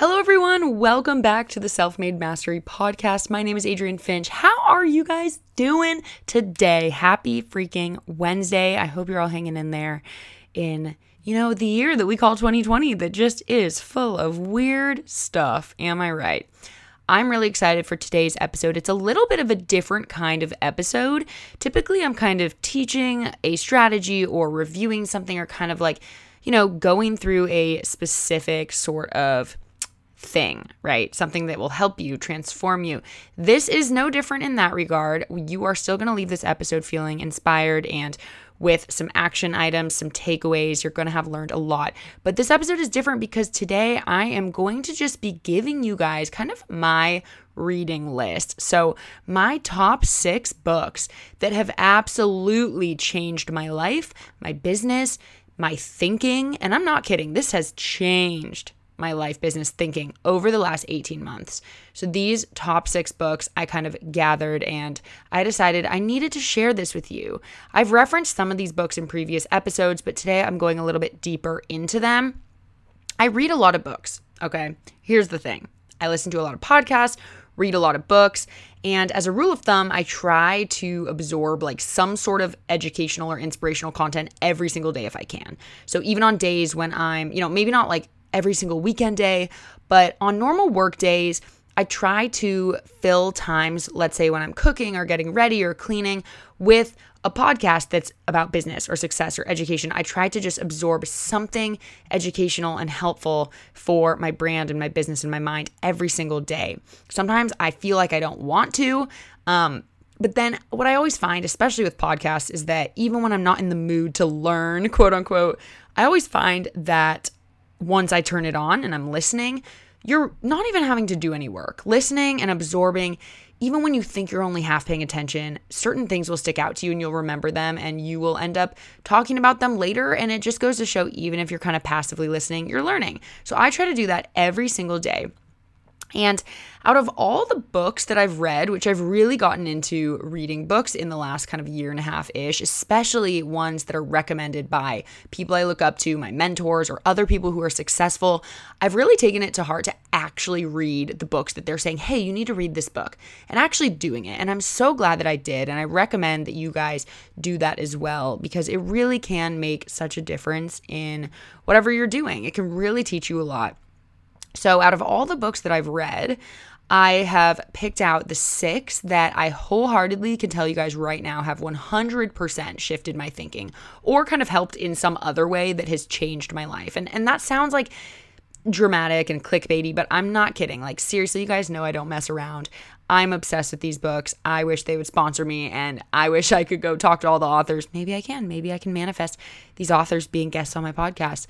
Hello, everyone. Welcome back to the Self Made Mastery podcast. My name is Adrienne Finch. How are you guys doing today? Happy freaking Wednesday. I hope you're all hanging in there in, you know, the year that we call 2020 that just is full of weird stuff. Am I right? I'm really excited for today's episode. It's a little bit of a different kind of episode. Typically, I'm kind of teaching a strategy or reviewing something or kind of like, you know, going through a specific sort of thing, right? Something that will help you, transform you. This is no different in that regard. You are still going to leave this episode feeling inspired and with some action items, some takeaways. You're going to have learned a lot. But this episode is different because today I am going to just be giving you guys kind of my reading list. So, my top six books that have absolutely changed my life, my business, my thinking. And I'm not kidding, this has changed my life business thinking over the last 18 months. So, these top six books I kind of gathered and I decided I needed to share this with you. I've referenced some of these books in previous episodes, but today I'm going a little bit deeper into them. I read a lot of books, okay? Here's the thing I listen to a lot of podcasts, read a lot of books, and as a rule of thumb, I try to absorb like some sort of educational or inspirational content every single day if I can. So even on days when I'm, you know, maybe not like every single weekend day, but on normal work days, I try to fill times, let's say when I'm cooking or getting ready or cleaning, with a podcast that's about business or success or education. I try to just absorb something educational and helpful for my brand and my business and my mind every single day. Sometimes I feel like I don't want to. Um, but then what I always find, especially with podcasts, is that even when I'm not in the mood to learn, quote unquote, I always find that once I turn it on and I'm listening, you're not even having to do any work. Listening and absorbing, even when you think you're only half paying attention, certain things will stick out to you and you'll remember them and you will end up talking about them later. And it just goes to show, even if you're kind of passively listening, you're learning. So I try to do that every single day. And out of all the books that I've read, which I've really gotten into reading books in the last kind of year and a half ish, especially ones that are recommended by people I look up to, my mentors, or other people who are successful, I've really taken it to heart to actually read the books that they're saying, hey, you need to read this book, and actually doing it. And I'm so glad that I did. And I recommend that you guys do that as well because it really can make such a difference in whatever you're doing. It can really teach you a lot. So, out of all the books that I've read, I have picked out the six that I wholeheartedly can tell you guys right now have 100% shifted my thinking or kind of helped in some other way that has changed my life. And, and that sounds like dramatic and clickbaity, but I'm not kidding. Like, seriously, you guys know I don't mess around. I'm obsessed with these books. I wish they would sponsor me and I wish I could go talk to all the authors. Maybe I can. Maybe I can manifest these authors being guests on my podcast.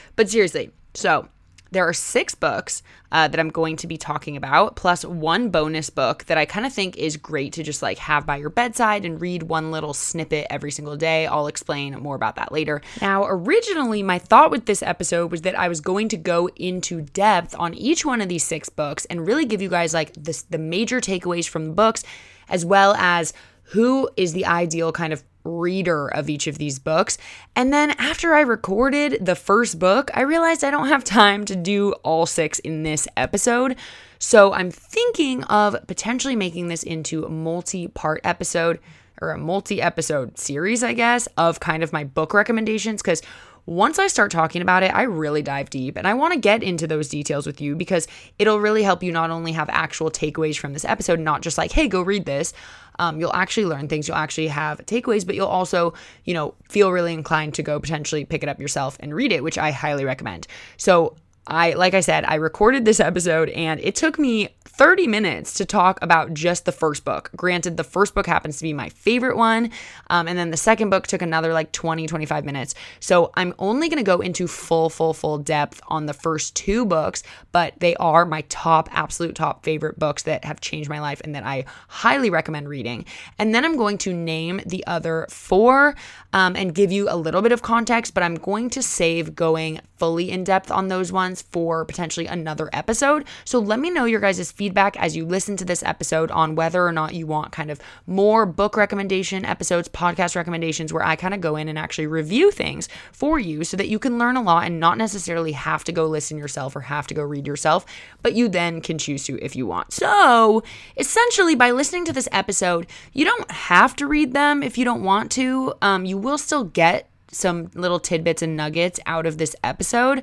but seriously, so there are six books uh, that I'm going to be talking about, plus one bonus book that I kind of think is great to just like have by your bedside and read one little snippet every single day. I'll explain more about that later. Now, originally, my thought with this episode was that I was going to go into depth on each one of these six books and really give you guys like this, the major takeaways from the books, as well as who is the ideal kind of reader of each of these books. And then after I recorded the first book, I realized I don't have time to do all six in this episode. So I'm thinking of potentially making this into a multi part episode or a multi episode series, I guess, of kind of my book recommendations. Because once I start talking about it, I really dive deep and I want to get into those details with you because it'll really help you not only have actual takeaways from this episode, not just like, hey, go read this. Um, you'll actually learn things, you'll actually have takeaways, but you'll also, you know, feel really inclined to go potentially pick it up yourself and read it, which I highly recommend. So I, like I said, I recorded this episode and it took me 30 minutes to talk about just the first book. Granted, the first book happens to be my favorite one. Um, and then the second book took another like 20, 25 minutes. So I'm only going to go into full, full, full depth on the first two books, but they are my top, absolute top favorite books that have changed my life and that I highly recommend reading. And then I'm going to name the other four um, and give you a little bit of context, but I'm going to save going fully in depth on those ones for potentially another episode. So let me know your guys' feedback as you listen to this episode on whether or not you want kind of more book recommendation episodes, podcast recommendations, where I kind of go in and actually review things for you so that you can learn a lot and not necessarily have to go listen yourself or have to go read yourself, but you then can choose to if you want. So essentially, by listening to this episode, you don't have to read them if you don't want to. Um, you will still get some little tidbits and nuggets out of this episode.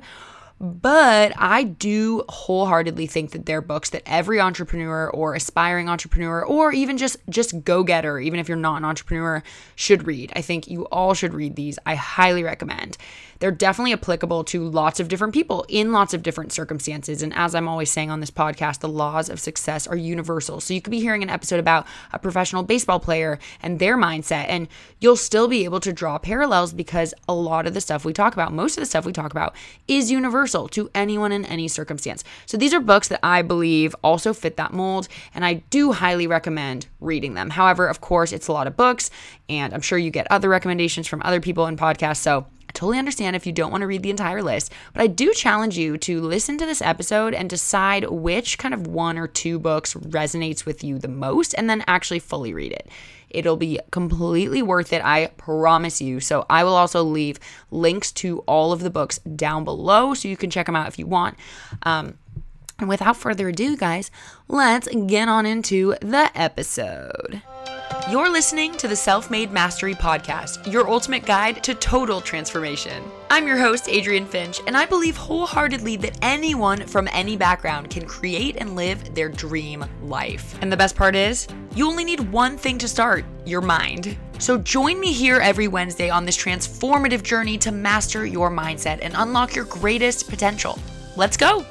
But I do wholeheartedly think that they're books that every entrepreneur or aspiring entrepreneur or even just just go-getter, even if you're not an entrepreneur, should read. I think you all should read these. I highly recommend they're definitely applicable to lots of different people in lots of different circumstances. And as I'm always saying on this podcast, the laws of success are universal. So you could be hearing an episode about a professional baseball player and their mindset, and you'll still be able to draw parallels because a lot of the stuff we talk about, most of the stuff we talk about, is universal to anyone in any circumstance. So these are books that I believe also fit that mold, and I do highly recommend reading them. However, of course, it's a lot of books, and I'm sure you get other recommendations from other people in podcasts. So totally understand if you don't want to read the entire list, but I do challenge you to listen to this episode and decide which kind of one or two books resonates with you the most and then actually fully read it. It'll be completely worth it, I promise you. So, I will also leave links to all of the books down below so you can check them out if you want. Um, and without further ado, guys, let's get on into the episode. You're listening to the Self Made Mastery Podcast, your ultimate guide to total transformation. I'm your host, Adrienne Finch, and I believe wholeheartedly that anyone from any background can create and live their dream life. And the best part is, you only need one thing to start your mind. So join me here every Wednesday on this transformative journey to master your mindset and unlock your greatest potential. Let's go!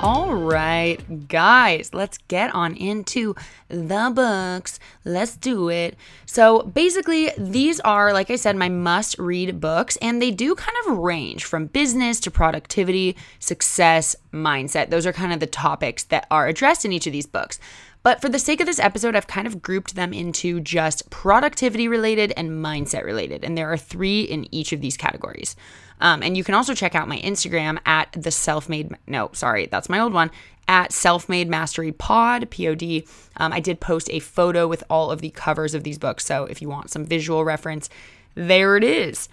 All right, guys, let's get on into the books. Let's do it. So, basically, these are, like I said, my must read books, and they do kind of range from business to productivity, success, mindset. Those are kind of the topics that are addressed in each of these books. But for the sake of this episode, I've kind of grouped them into just productivity related and mindset related. And there are three in each of these categories. Um, and you can also check out my Instagram at the self made, no, sorry, that's my old one, at self made mastery pod, P O D. Um, I did post a photo with all of the covers of these books. So if you want some visual reference, there it is.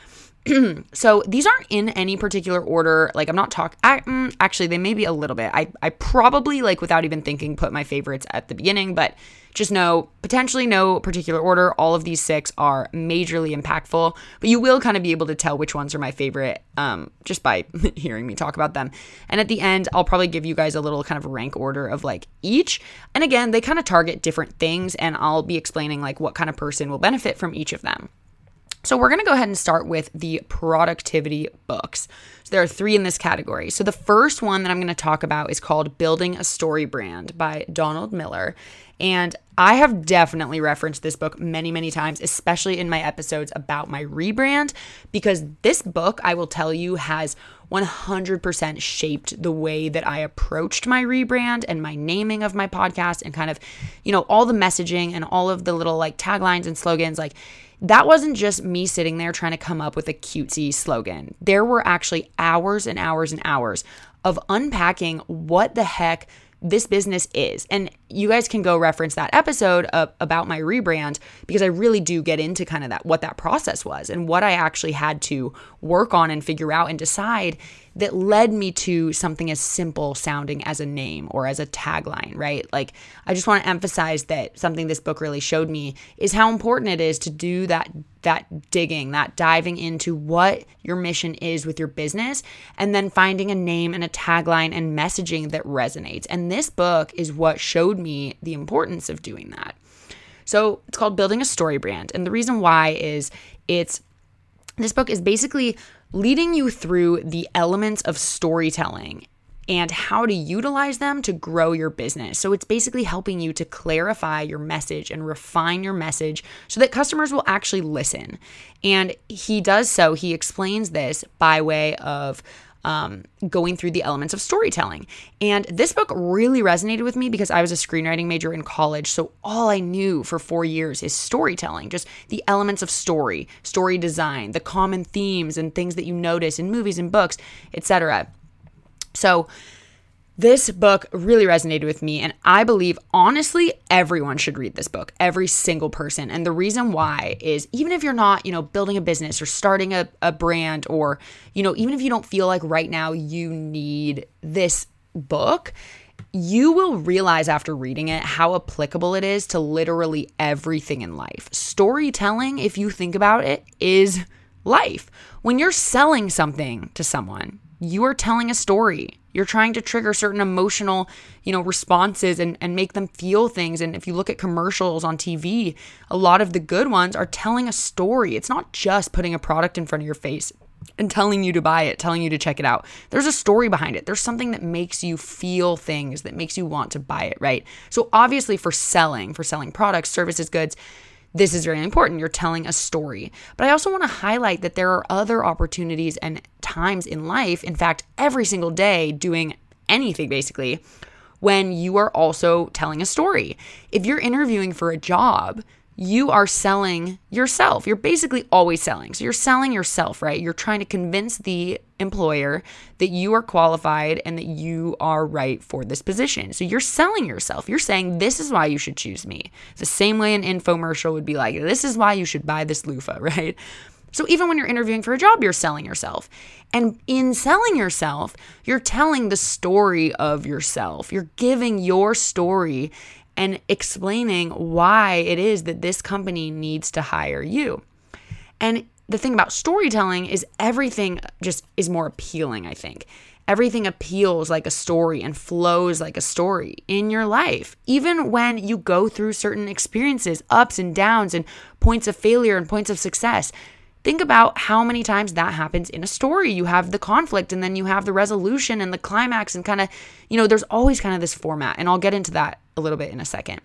so these aren't in any particular order. Like I'm not talking. Mm, actually, they may be a little bit. I I probably like without even thinking put my favorites at the beginning, but just no potentially no particular order. All of these six are majorly impactful, but you will kind of be able to tell which ones are my favorite um, just by hearing me talk about them. And at the end, I'll probably give you guys a little kind of rank order of like each. And again, they kind of target different things, and I'll be explaining like what kind of person will benefit from each of them. So, we're going to go ahead and start with the productivity books. So, there are three in this category. So, the first one that I'm going to talk about is called Building a Story Brand by Donald Miller. And I have definitely referenced this book many, many times, especially in my episodes about my rebrand, because this book, I will tell you, has 100% shaped the way that I approached my rebrand and my naming of my podcast and kind of, you know, all the messaging and all of the little like taglines and slogans. Like, that wasn't just me sitting there trying to come up with a cutesy slogan. There were actually hours and hours and hours of unpacking what the heck this business is. And you guys can go reference that episode of, about my rebrand because I really do get into kind of that what that process was and what I actually had to work on and figure out and decide that led me to something as simple sounding as a name or as a tagline, right? Like, I just want to emphasize that something this book really showed me is how important it is to do that that digging, that diving into what your mission is with your business and then finding a name and a tagline and messaging that resonates. And this book is what showed me the importance of doing that. So, it's called Building a Story Brand. And the reason why is it's this book is basically leading you through the elements of storytelling and how to utilize them to grow your business. So it's basically helping you to clarify your message and refine your message so that customers will actually listen. And he does so, he explains this by way of um, going through the elements of storytelling. And this book really resonated with me because I was a screenwriting major in college. So all I knew for four years is storytelling, just the elements of story, story design, the common themes and things that you notice in movies and books, etc. So this book really resonated with me, and I believe honestly everyone should read this book, every single person. And the reason why is even if you're not, you know, building a business or starting a, a brand, or, you know, even if you don't feel like right now you need this book, you will realize after reading it how applicable it is to literally everything in life. Storytelling, if you think about it, is life. When you're selling something to someone, you are telling a story. You're trying to trigger certain emotional, you know, responses and, and make them feel things. And if you look at commercials on TV, a lot of the good ones are telling a story. It's not just putting a product in front of your face and telling you to buy it, telling you to check it out. There's a story behind it. There's something that makes you feel things, that makes you want to buy it, right? So obviously for selling, for selling products, services, goods, this is very important. You're telling a story. But I also want to highlight that there are other opportunities and times in life, in fact, every single day, doing anything basically, when you are also telling a story. If you're interviewing for a job, you are selling yourself. You're basically always selling. So you're selling yourself, right? You're trying to convince the employer that you are qualified and that you are right for this position. So you're selling yourself. You're saying, this is why you should choose me. The same way an infomercial would be like, this is why you should buy this loofah, right? So even when you're interviewing for a job, you're selling yourself. And in selling yourself, you're telling the story of yourself. You're giving your story and explaining why it is that this company needs to hire you. And the thing about storytelling is everything just is more appealing, I think. Everything appeals like a story and flows like a story in your life. Even when you go through certain experiences, ups and downs, and points of failure and points of success, Think about how many times that happens in a story. You have the conflict and then you have the resolution and the climax, and kind of, you know, there's always kind of this format. And I'll get into that a little bit in a second.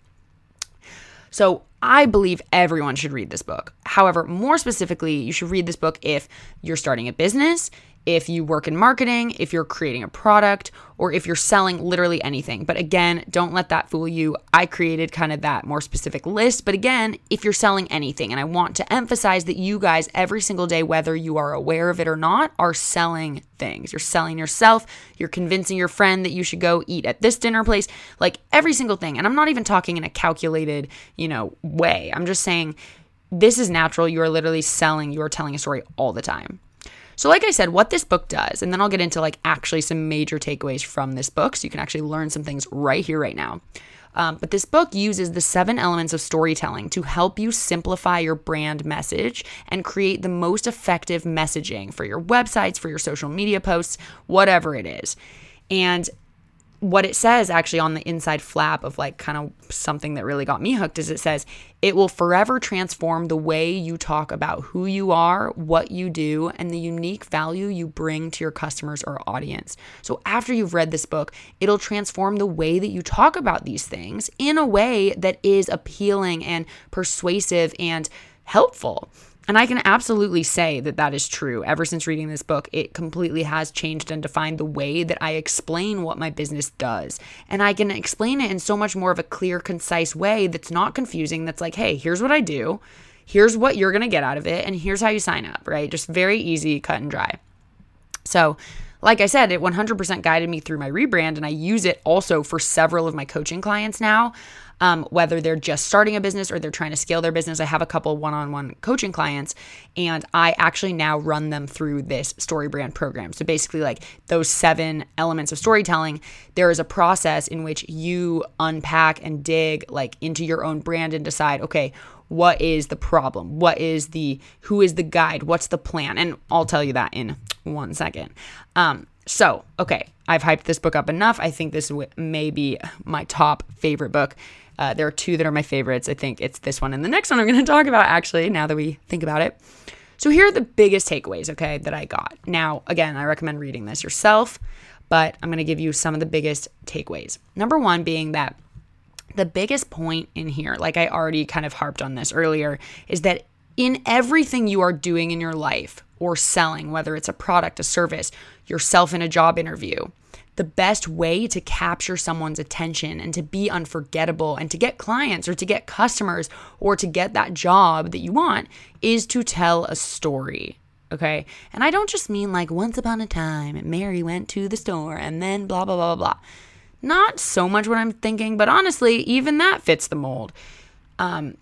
So, I believe everyone should read this book. However, more specifically, you should read this book if you're starting a business, if you work in marketing, if you're creating a product, or if you're selling literally anything. But again, don't let that fool you. I created kind of that more specific list. But again, if you're selling anything, and I want to emphasize that you guys every single day, whether you are aware of it or not, are selling things. You're selling yourself, you're convincing your friend that you should go eat at this dinner place, like every single thing. And I'm not even talking in a calculated, you know, way. I'm just saying this is natural. You are literally selling, you are telling a story all the time. So, like I said, what this book does, and then I'll get into like actually some major takeaways from this book so you can actually learn some things right here, right now. Um, but this book uses the seven elements of storytelling to help you simplify your brand message and create the most effective messaging for your websites, for your social media posts, whatever it is. And what it says actually on the inside flap of like kind of something that really got me hooked is it says it will forever transform the way you talk about who you are, what you do, and the unique value you bring to your customers or audience. So after you've read this book, it'll transform the way that you talk about these things in a way that is appealing and persuasive and helpful. And I can absolutely say that that is true. Ever since reading this book, it completely has changed and defined the way that I explain what my business does. And I can explain it in so much more of a clear, concise way that's not confusing, that's like, hey, here's what I do, here's what you're going to get out of it, and here's how you sign up, right? Just very easy, cut and dry. So, like I said, it 100% guided me through my rebrand, and I use it also for several of my coaching clients now. Um, whether they're just starting a business or they're trying to scale their business. I have a couple one on one coaching clients, and I actually now run them through this story brand program. So basically, like those seven elements of storytelling, there is a process in which you unpack and dig like into your own brand and decide, okay, what is the problem? What is the who is the guide? What's the plan? And I'll tell you that in one second. Um, so, okay, I've hyped this book up enough. I think this may be my top favorite book. Uh, there are two that are my favorites. I think it's this one and the next one I'm going to talk about, actually, now that we think about it. So, here are the biggest takeaways, okay, that I got. Now, again, I recommend reading this yourself, but I'm going to give you some of the biggest takeaways. Number one being that the biggest point in here, like I already kind of harped on this earlier, is that in everything you are doing in your life, or selling, whether it's a product, a service, yourself in a job interview. The best way to capture someone's attention and to be unforgettable and to get clients or to get customers or to get that job that you want is to tell a story. Okay. And I don't just mean like once upon a time, Mary went to the store and then blah, blah, blah, blah, blah. Not so much what I'm thinking, but honestly, even that fits the mold. Um,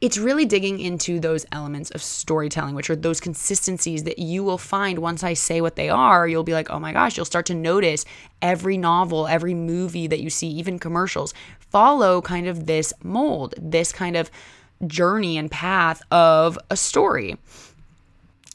it's really digging into those elements of storytelling, which are those consistencies that you will find once I say what they are. You'll be like, oh my gosh, you'll start to notice every novel, every movie that you see, even commercials, follow kind of this mold, this kind of journey and path of a story.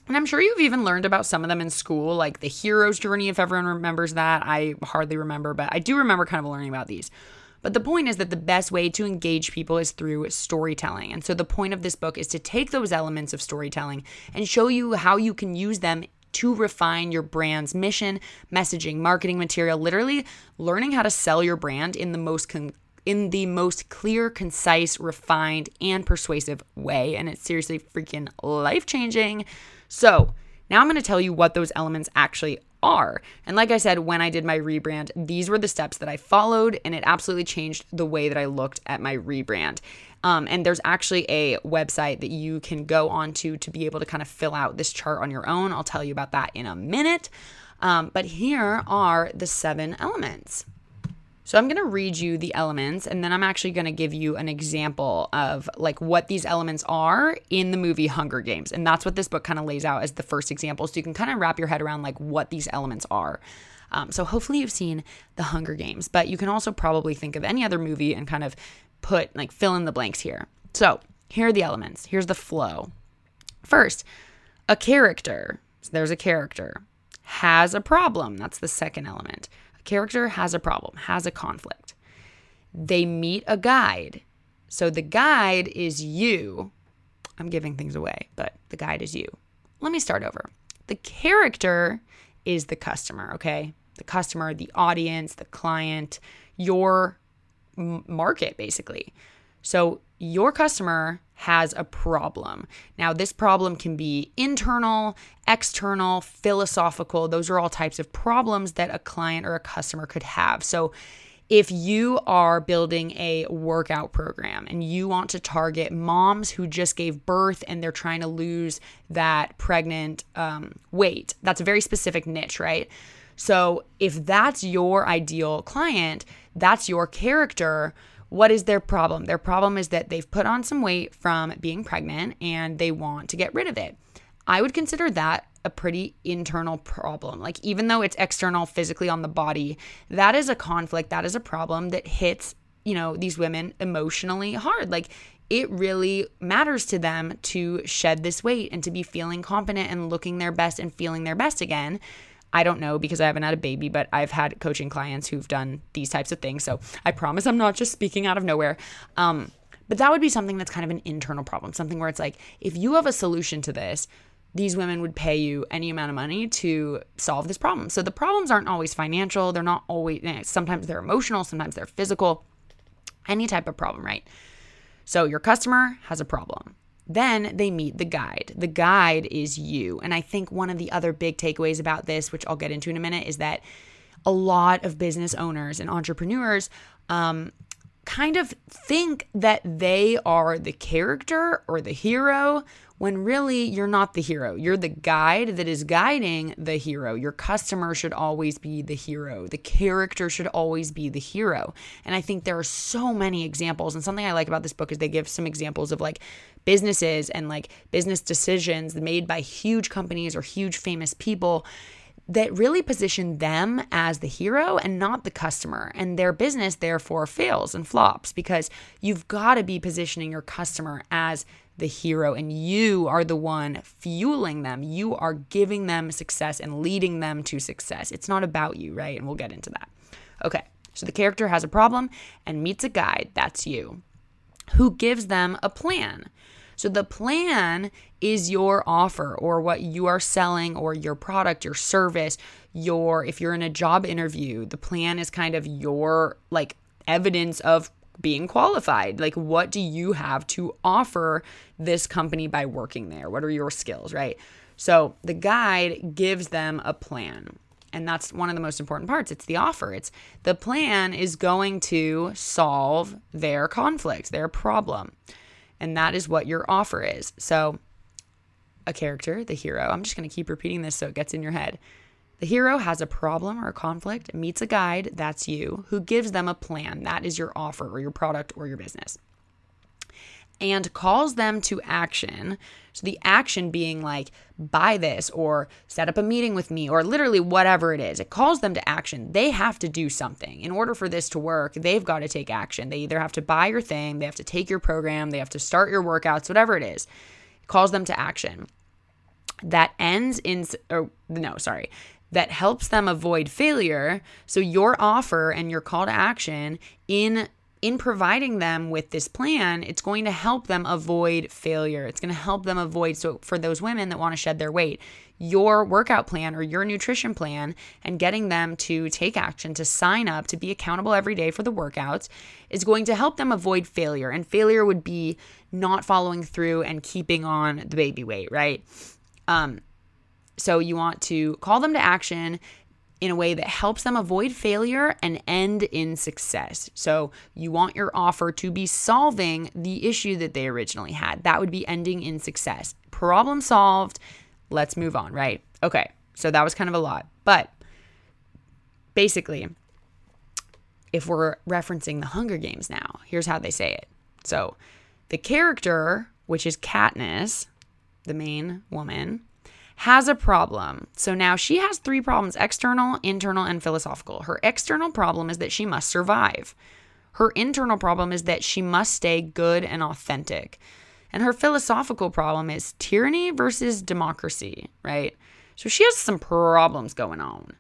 And I'm sure you've even learned about some of them in school, like the hero's journey, if everyone remembers that. I hardly remember, but I do remember kind of learning about these. But the point is that the best way to engage people is through storytelling. And so the point of this book is to take those elements of storytelling and show you how you can use them to refine your brand's mission, messaging, marketing material, literally learning how to sell your brand in the most con- in the most clear, concise, refined, and persuasive way. And it's seriously freaking life changing. So, now I'm going to tell you what those elements actually are. And like I said, when I did my rebrand, these were the steps that I followed, and it absolutely changed the way that I looked at my rebrand. Um, and there's actually a website that you can go onto to be able to kind of fill out this chart on your own. I'll tell you about that in a minute. Um, but here are the seven elements. So I'm going to read you the elements and then I'm actually going to give you an example of like what these elements are in the movie Hunger Games. And that's what this book kind of lays out as the first example so you can kind of wrap your head around like what these elements are. Um, so hopefully you've seen The Hunger Games, but you can also probably think of any other movie and kind of put like fill in the blanks here. So here are the elements. Here's the flow. First, a character. So there's a character has a problem. That's the second element character has a problem, has a conflict. They meet a guide. So the guide is you. I'm giving things away, but the guide is you. Let me start over. The character is the customer, okay? The customer, the audience, the client, your market, basically. So your customer has a problem. Now, this problem can be internal, external, philosophical. Those are all types of problems that a client or a customer could have. So, if you are building a workout program and you want to target moms who just gave birth and they're trying to lose that pregnant um, weight, that's a very specific niche, right? So, if that's your ideal client, that's your character what is their problem? Their problem is that they've put on some weight from being pregnant and they want to get rid of it. I would consider that a pretty internal problem. Like, even though it's external physically on the body, that is a conflict, that is a problem that hits, you know, these women emotionally hard. Like, it really matters to them to shed this weight and to be feeling confident and looking their best and feeling their best again. I don't know because I haven't had a baby, but I've had coaching clients who've done these types of things. So I promise I'm not just speaking out of nowhere. Um, but that would be something that's kind of an internal problem, something where it's like, if you have a solution to this, these women would pay you any amount of money to solve this problem. So the problems aren't always financial. They're not always, eh, sometimes they're emotional, sometimes they're physical, any type of problem, right? So your customer has a problem. Then they meet the guide. The guide is you. And I think one of the other big takeaways about this, which I'll get into in a minute, is that a lot of business owners and entrepreneurs um, kind of think that they are the character or the hero when really you're not the hero. You're the guide that is guiding the hero. Your customer should always be the hero. The character should always be the hero. And I think there are so many examples. And something I like about this book is they give some examples of like businesses and like business decisions made by huge companies or huge famous people that really position them as the hero and not the customer. And their business, therefore, fails and flops because you've got to be positioning your customer as the hero and you are the one fueling them. You are giving them success and leading them to success. It's not about you, right? And we'll get into that. Okay, so the character has a problem and meets a guide. That's you. Who gives them a plan? So the plan is your offer or what you are selling or your product, your service, your if you're in a job interview, the plan is kind of your like evidence of being qualified. Like, what do you have to offer this company by working there? What are your skills, right? So the guide gives them a plan. And that's one of the most important parts. It's the offer. It's the plan is going to solve their conflict, their problem. And that is what your offer is. So a character, the hero, I'm just going to keep repeating this so it gets in your head. The hero has a problem or a conflict, meets a guide, that's you, who gives them a plan. That is your offer or your product or your business. And calls them to action. So the action being like, buy this or set up a meeting with me or literally whatever it is. It calls them to action. They have to do something. In order for this to work, they've got to take action. They either have to buy your thing, they have to take your program, they have to start your workouts, whatever it is. It calls them to action. That ends in, or no, sorry, that helps them avoid failure. So your offer and your call to action in in providing them with this plan, it's going to help them avoid failure. It's going to help them avoid so for those women that want to shed their weight, your workout plan or your nutrition plan and getting them to take action, to sign up, to be accountable every day for the workouts is going to help them avoid failure. And failure would be not following through and keeping on the baby weight, right? Um, so you want to call them to action in a way that helps them avoid failure and end in success. So you want your offer to be solving the issue that they originally had. That would be ending in success. Problem solved. Let's move on, right? Okay. So that was kind of a lot. But basically, if we're referencing the Hunger Games now, here's how they say it. So the character, which is Katniss, the main woman, has a problem. So now she has three problems external, internal, and philosophical. Her external problem is that she must survive. Her internal problem is that she must stay good and authentic. And her philosophical problem is tyranny versus democracy, right? So she has some problems going on.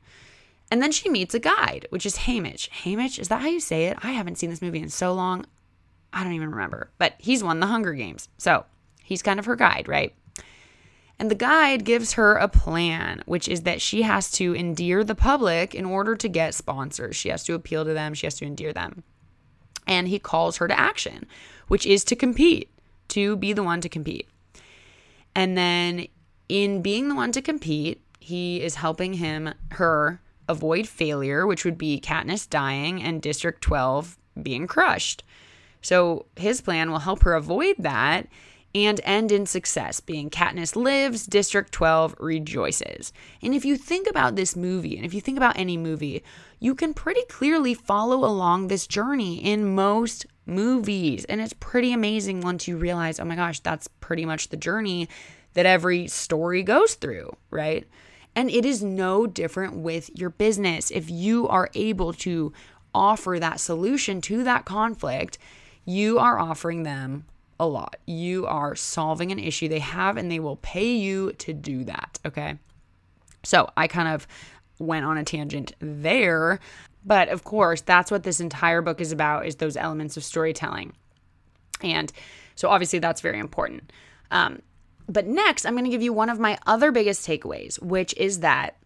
And then she meets a guide, which is Haymitch. Haymitch, is that how you say it? I haven't seen this movie in so long. I don't even remember. But he's won the Hunger Games. So he's kind of her guide, right? And the guide gives her a plan, which is that she has to endear the public in order to get sponsors. She has to appeal to them, she has to endear them. And he calls her to action, which is to compete, to be the one to compete. And then in being the one to compete, he is helping him her avoid failure, which would be Katniss dying and District 12 being crushed. So his plan will help her avoid that and end in success, being Katniss lives, District 12 rejoices. And if you think about this movie, and if you think about any movie, you can pretty clearly follow along this journey in most movies. And it's pretty amazing once you realize, oh my gosh, that's pretty much the journey that every story goes through, right? And it is no different with your business. If you are able to offer that solution to that conflict, you are offering them a lot. You are solving an issue they have and they will pay you to do that. Okay. So I kind of went on a tangent there. But of course, that's what this entire book is about is those elements of storytelling. And so obviously that's very important. Um, but next, I'm going to give you one of my other biggest takeaways, which is that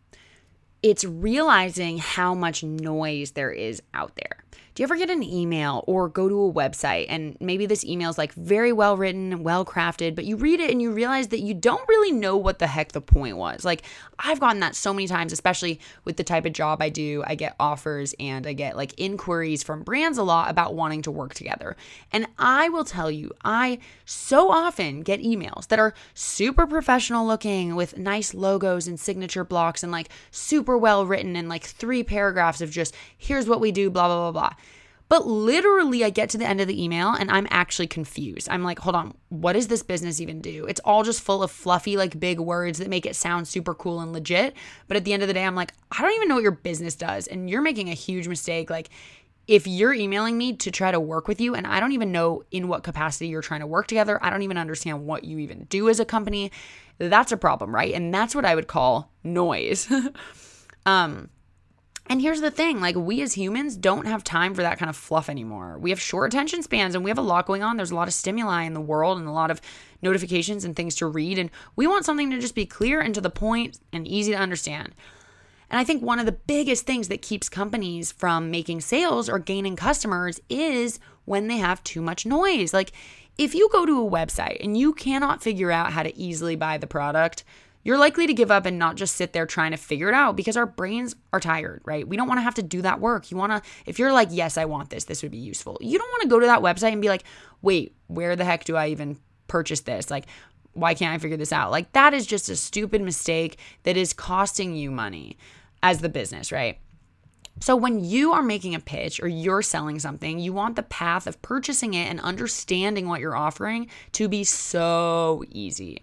it's realizing how much noise there is out there do you ever get an email or go to a website and maybe this email is like very well written, well crafted, but you read it and you realize that you don't really know what the heck the point was? Like, I've gotten that so many times, especially with the type of job I do. I get offers and I get like inquiries from brands a lot about wanting to work together. And I will tell you, I so often get emails that are super professional looking with nice logos and signature blocks and like super well written and like three paragraphs of just here's what we do, blah, blah, blah, blah. But literally, I get to the end of the email and I'm actually confused. I'm like, hold on, what does this business even do? It's all just full of fluffy, like big words that make it sound super cool and legit. But at the end of the day, I'm like, I don't even know what your business does. And you're making a huge mistake. Like, if you're emailing me to try to work with you and I don't even know in what capacity you're trying to work together, I don't even understand what you even do as a company, that's a problem, right? And that's what I would call noise. um and here's the thing like, we as humans don't have time for that kind of fluff anymore. We have short attention spans and we have a lot going on. There's a lot of stimuli in the world and a lot of notifications and things to read. And we want something to just be clear and to the point and easy to understand. And I think one of the biggest things that keeps companies from making sales or gaining customers is when they have too much noise. Like, if you go to a website and you cannot figure out how to easily buy the product, you're likely to give up and not just sit there trying to figure it out because our brains are tired, right? We don't want to have to do that work. You want to, if you're like, yes, I want this, this would be useful. You don't want to go to that website and be like, wait, where the heck do I even purchase this? Like, why can't I figure this out? Like, that is just a stupid mistake that is costing you money as the business, right? So, when you are making a pitch or you're selling something, you want the path of purchasing it and understanding what you're offering to be so easy.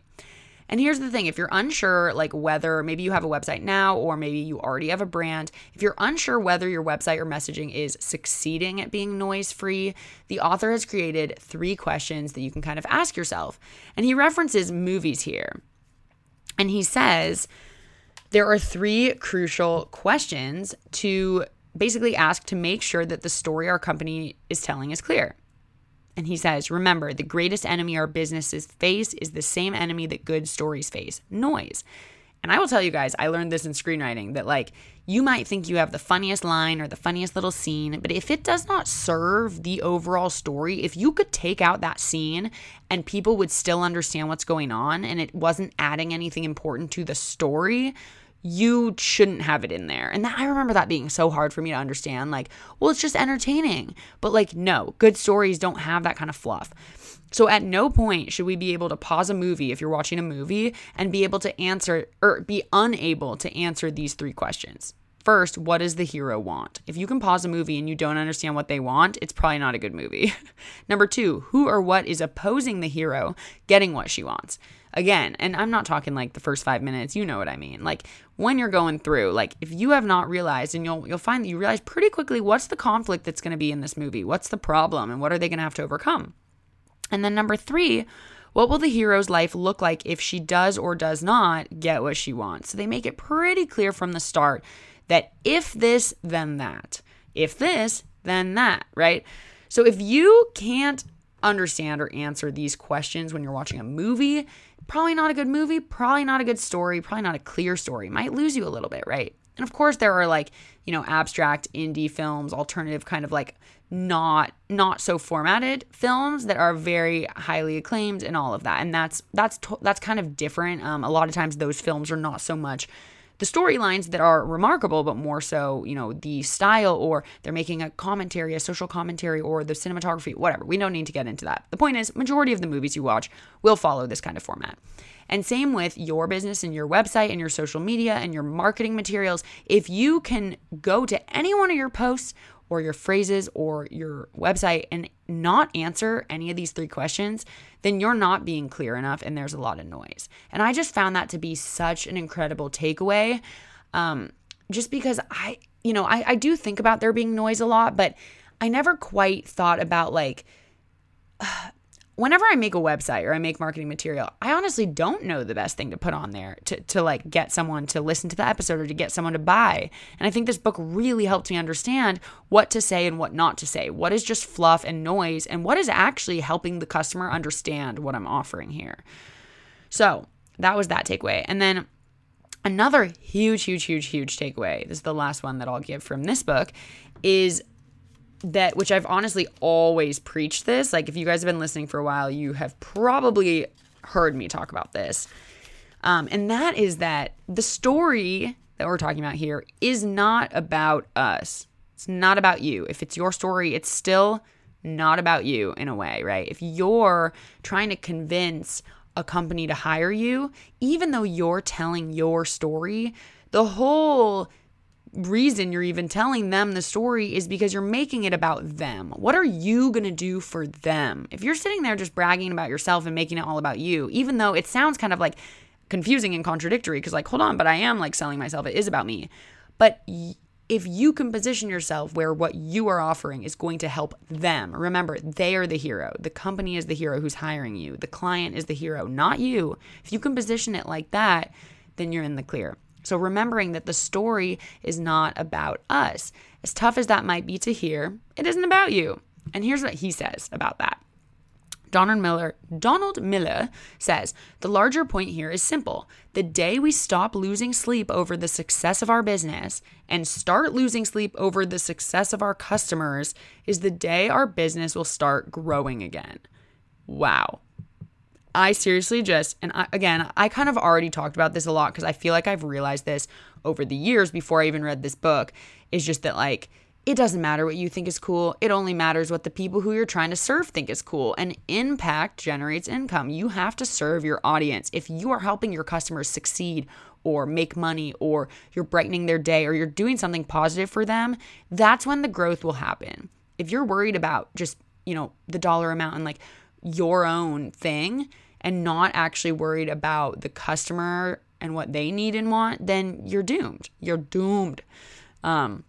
And here's the thing if you're unsure, like whether maybe you have a website now or maybe you already have a brand, if you're unsure whether your website or messaging is succeeding at being noise free, the author has created three questions that you can kind of ask yourself. And he references movies here. And he says, there are three crucial questions to basically ask to make sure that the story our company is telling is clear. And he says, Remember, the greatest enemy our businesses face is the same enemy that good stories face noise. And I will tell you guys, I learned this in screenwriting that, like, you might think you have the funniest line or the funniest little scene, but if it does not serve the overall story, if you could take out that scene and people would still understand what's going on and it wasn't adding anything important to the story, you shouldn't have it in there. And that, I remember that being so hard for me to understand. Like, well, it's just entertaining. But like, no, good stories don't have that kind of fluff. So at no point should we be able to pause a movie if you're watching a movie and be able to answer or be unable to answer these three questions. First, what does the hero want? If you can pause a movie and you don't understand what they want, it's probably not a good movie. Number two, who or what is opposing the hero getting what she wants? Again, and I'm not talking like the first five minutes, you know what I mean. Like when you're going through, like if you have not realized, and you'll you'll find that you realize pretty quickly what's the conflict that's gonna be in this movie, what's the problem, and what are they gonna have to overcome. And then number three, what will the hero's life look like if she does or does not get what she wants? So they make it pretty clear from the start that if this, then that. If this, then that, right? So if you can't understand or answer these questions when you're watching a movie, probably not a good movie, probably not a good story, probably not a clear story. Might lose you a little bit, right? And of course there are like, you know, abstract indie films, alternative kind of like not not so formatted films that are very highly acclaimed and all of that. And that's that's that's kind of different. Um, a lot of times those films are not so much the storylines that are remarkable, but more so, you know, the style or they're making a commentary, a social commentary, or the cinematography, whatever. We don't need to get into that. The point is, majority of the movies you watch will follow this kind of format. And same with your business and your website and your social media and your marketing materials. If you can go to any one of your posts or your phrases or your website and not answer any of these three questions, then you're not being clear enough and there's a lot of noise. And I just found that to be such an incredible takeaway. Um, just because I, you know, I, I do think about there being noise a lot, but I never quite thought about like, uh, whenever I make a website or I make marketing material, I honestly don't know the best thing to put on there to, to like get someone to listen to the episode or to get someone to buy. And I think this book really helped me understand what to say and what not to say. What is just fluff and noise and what is actually helping the customer understand what I'm offering here. So that was that takeaway. And then another huge, huge, huge, huge takeaway, this is the last one that I'll give from this book, is that which I've honestly always preached this. Like if you guys have been listening for a while, you have probably heard me talk about this. Um, and that is that the story that we're talking about here is not about us. It's not about you. If it's your story, it's still not about you in a way, right? If you're trying to convince a company to hire you, even though you're telling your story, the whole reason you're even telling them the story is because you're making it about them. What are you going to do for them? If you're sitting there just bragging about yourself and making it all about you, even though it sounds kind of like confusing and contradictory because like hold on, but I am like selling myself. It is about me. But if you can position yourself where what you are offering is going to help them, remember, they are the hero. The company is the hero who's hiring you. The client is the hero, not you. If you can position it like that, then you're in the clear. So, remembering that the story is not about us. As tough as that might be to hear, it isn't about you. And here's what he says about that. Donald Miller, Donald Miller says, the larger point here is simple. The day we stop losing sleep over the success of our business and start losing sleep over the success of our customers is the day our business will start growing again. Wow. I seriously just, and I, again, I kind of already talked about this a lot because I feel like I've realized this over the years before I even read this book is just that, like, it doesn't matter what you think is cool. It only matters what the people who you're trying to serve think is cool. And impact generates income. You have to serve your audience. If you are helping your customers succeed or make money or you're brightening their day or you're doing something positive for them, that's when the growth will happen. If you're worried about just, you know, the dollar amount and like your own thing and not actually worried about the customer and what they need and want, then you're doomed. You're doomed. Um,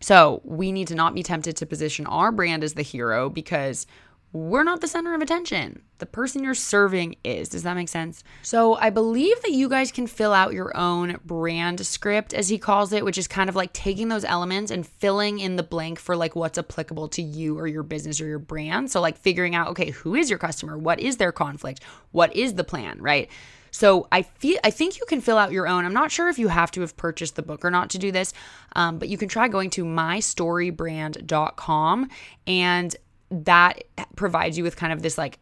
so we need to not be tempted to position our brand as the hero because we're not the center of attention. The person you're serving is. Does that make sense? So, I believe that you guys can fill out your own brand script, as he calls it, which is kind of like taking those elements and filling in the blank for like what's applicable to you or your business or your brand. So, like figuring out, okay, who is your customer? What is their conflict? What is the plan, right? So I feel I think you can fill out your own. I'm not sure if you have to have purchased the book or not to do this, um, but you can try going to mystorybrand.com and that provides you with kind of this like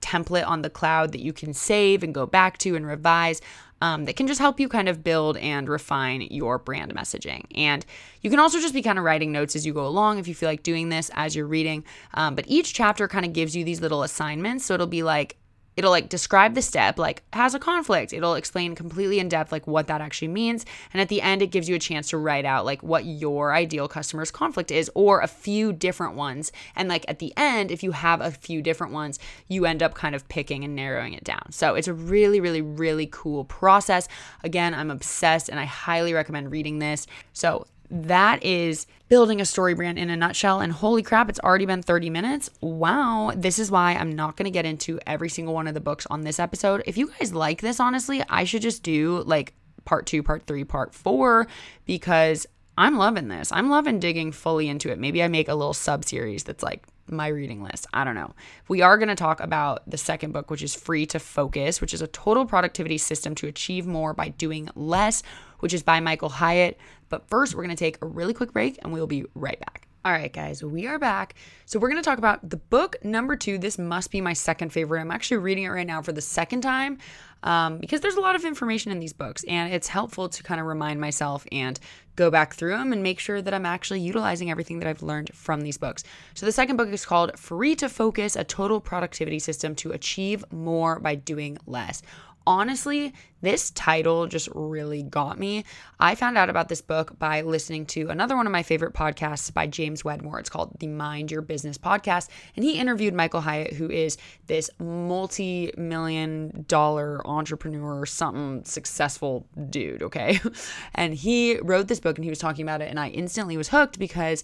template on the cloud that you can save and go back to and revise um, that can just help you kind of build and refine your brand messaging. And you can also just be kind of writing notes as you go along if you feel like doing this as you're reading. Um, but each chapter kind of gives you these little assignments. So it'll be like, It'll like describe the step, like has a conflict. It'll explain completely in depth, like what that actually means. And at the end, it gives you a chance to write out like what your ideal customer's conflict is or a few different ones. And like at the end, if you have a few different ones, you end up kind of picking and narrowing it down. So it's a really, really, really cool process. Again, I'm obsessed and I highly recommend reading this. So that is building a story brand in a nutshell. And holy crap, it's already been 30 minutes. Wow. This is why I'm not going to get into every single one of the books on this episode. If you guys like this, honestly, I should just do like part two, part three, part four, because I'm loving this. I'm loving digging fully into it. Maybe I make a little sub series that's like my reading list. I don't know. We are going to talk about the second book, which is Free to Focus, which is a total productivity system to achieve more by doing less, which is by Michael Hyatt. But first, we're going to take a really quick break and we'll be right back. All right, guys, we are back. So, we're going to talk about the book number two. This must be my second favorite. I'm actually reading it right now for the second time um, because there's a lot of information in these books, and it's helpful to kind of remind myself and go back through them and make sure that I'm actually utilizing everything that I've learned from these books. So, the second book is called Free to Focus A Total Productivity System to Achieve More by Doing Less honestly, this title just really got me. I found out about this book by listening to another one of my favorite podcasts by James Wedmore. It's called the Mind Your Business podcast. And he interviewed Michael Hyatt, who is this multi million dollar entrepreneur, something successful dude, okay? and he wrote this book and he was talking about it. And I instantly was hooked because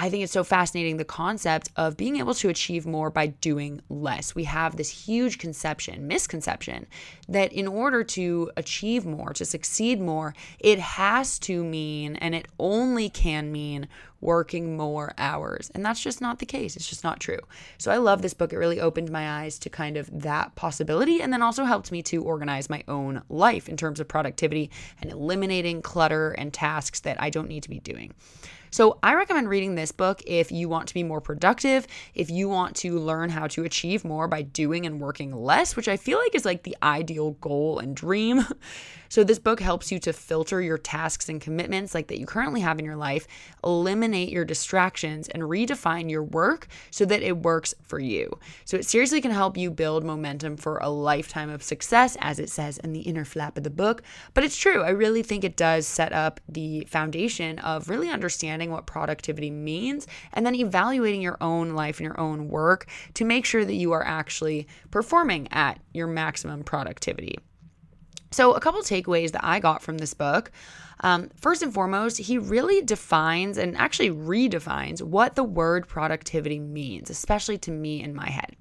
I think it's so fascinating the concept of being able to achieve more by doing less. We have this huge conception, misconception, that in order to achieve more, to succeed more, it has to mean and it only can mean working more hours. And that's just not the case. It's just not true. So I love this book. It really opened my eyes to kind of that possibility and then also helped me to organize my own life in terms of productivity and eliminating clutter and tasks that I don't need to be doing. So I recommend reading this book if you want to be more productive, if you want to learn how to achieve more by doing and working less, which I feel like is like the ideal goal and dream. So this book helps you to filter your tasks and commitments like that you currently have in your life, eliminate your distractions and redefine your work so that it works for you. So it seriously can help you build momentum for a lifetime of success as it says in the inner flap of the book, but it's true. I really think it does set up the foundation of really understanding what productivity means and then evaluating your own life and your own work to make sure that you are actually performing at your maximum productivity. So, a couple takeaways that I got from this book. Um, first and foremost, he really defines and actually redefines what the word productivity means, especially to me in my head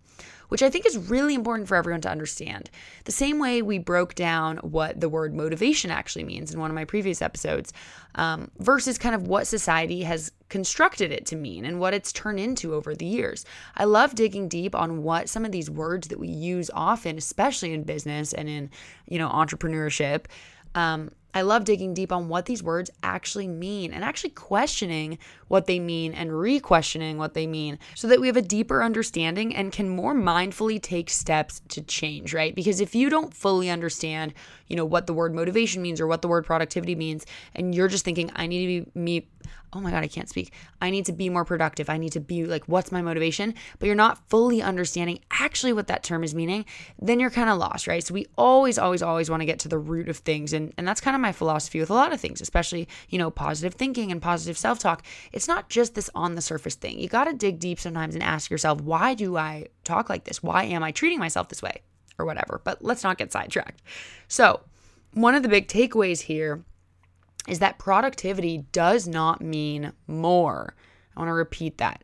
which I think is really important for everyone to understand. The same way we broke down what the word motivation actually means in one of my previous episodes, um, versus kind of what society has constructed it to mean and what it's turned into over the years. I love digging deep on what some of these words that we use often, especially in business and in, you know, entrepreneurship. Um, I love digging deep on what these words actually mean and actually questioning what they mean and re questioning what they mean so that we have a deeper understanding and can more mindfully take steps to change, right? Because if you don't fully understand, you know, what the word motivation means or what the word productivity means, and you're just thinking, I need to be me oh my God, I can't speak. I need to be more productive. I need to be like, what's my motivation? But you're not fully understanding actually what that term is meaning, then you're kind of lost, right? So we always, always, always want to get to the root of things. And, and that's kind of my philosophy with a lot of things, especially, you know, positive thinking and positive self talk. It's not just this on the surface thing. You got to dig deep sometimes and ask yourself, why do I talk like this? Why am I treating myself this way? Or whatever. But let's not get sidetracked. So, one of the big takeaways here is that productivity does not mean more. I want to repeat that.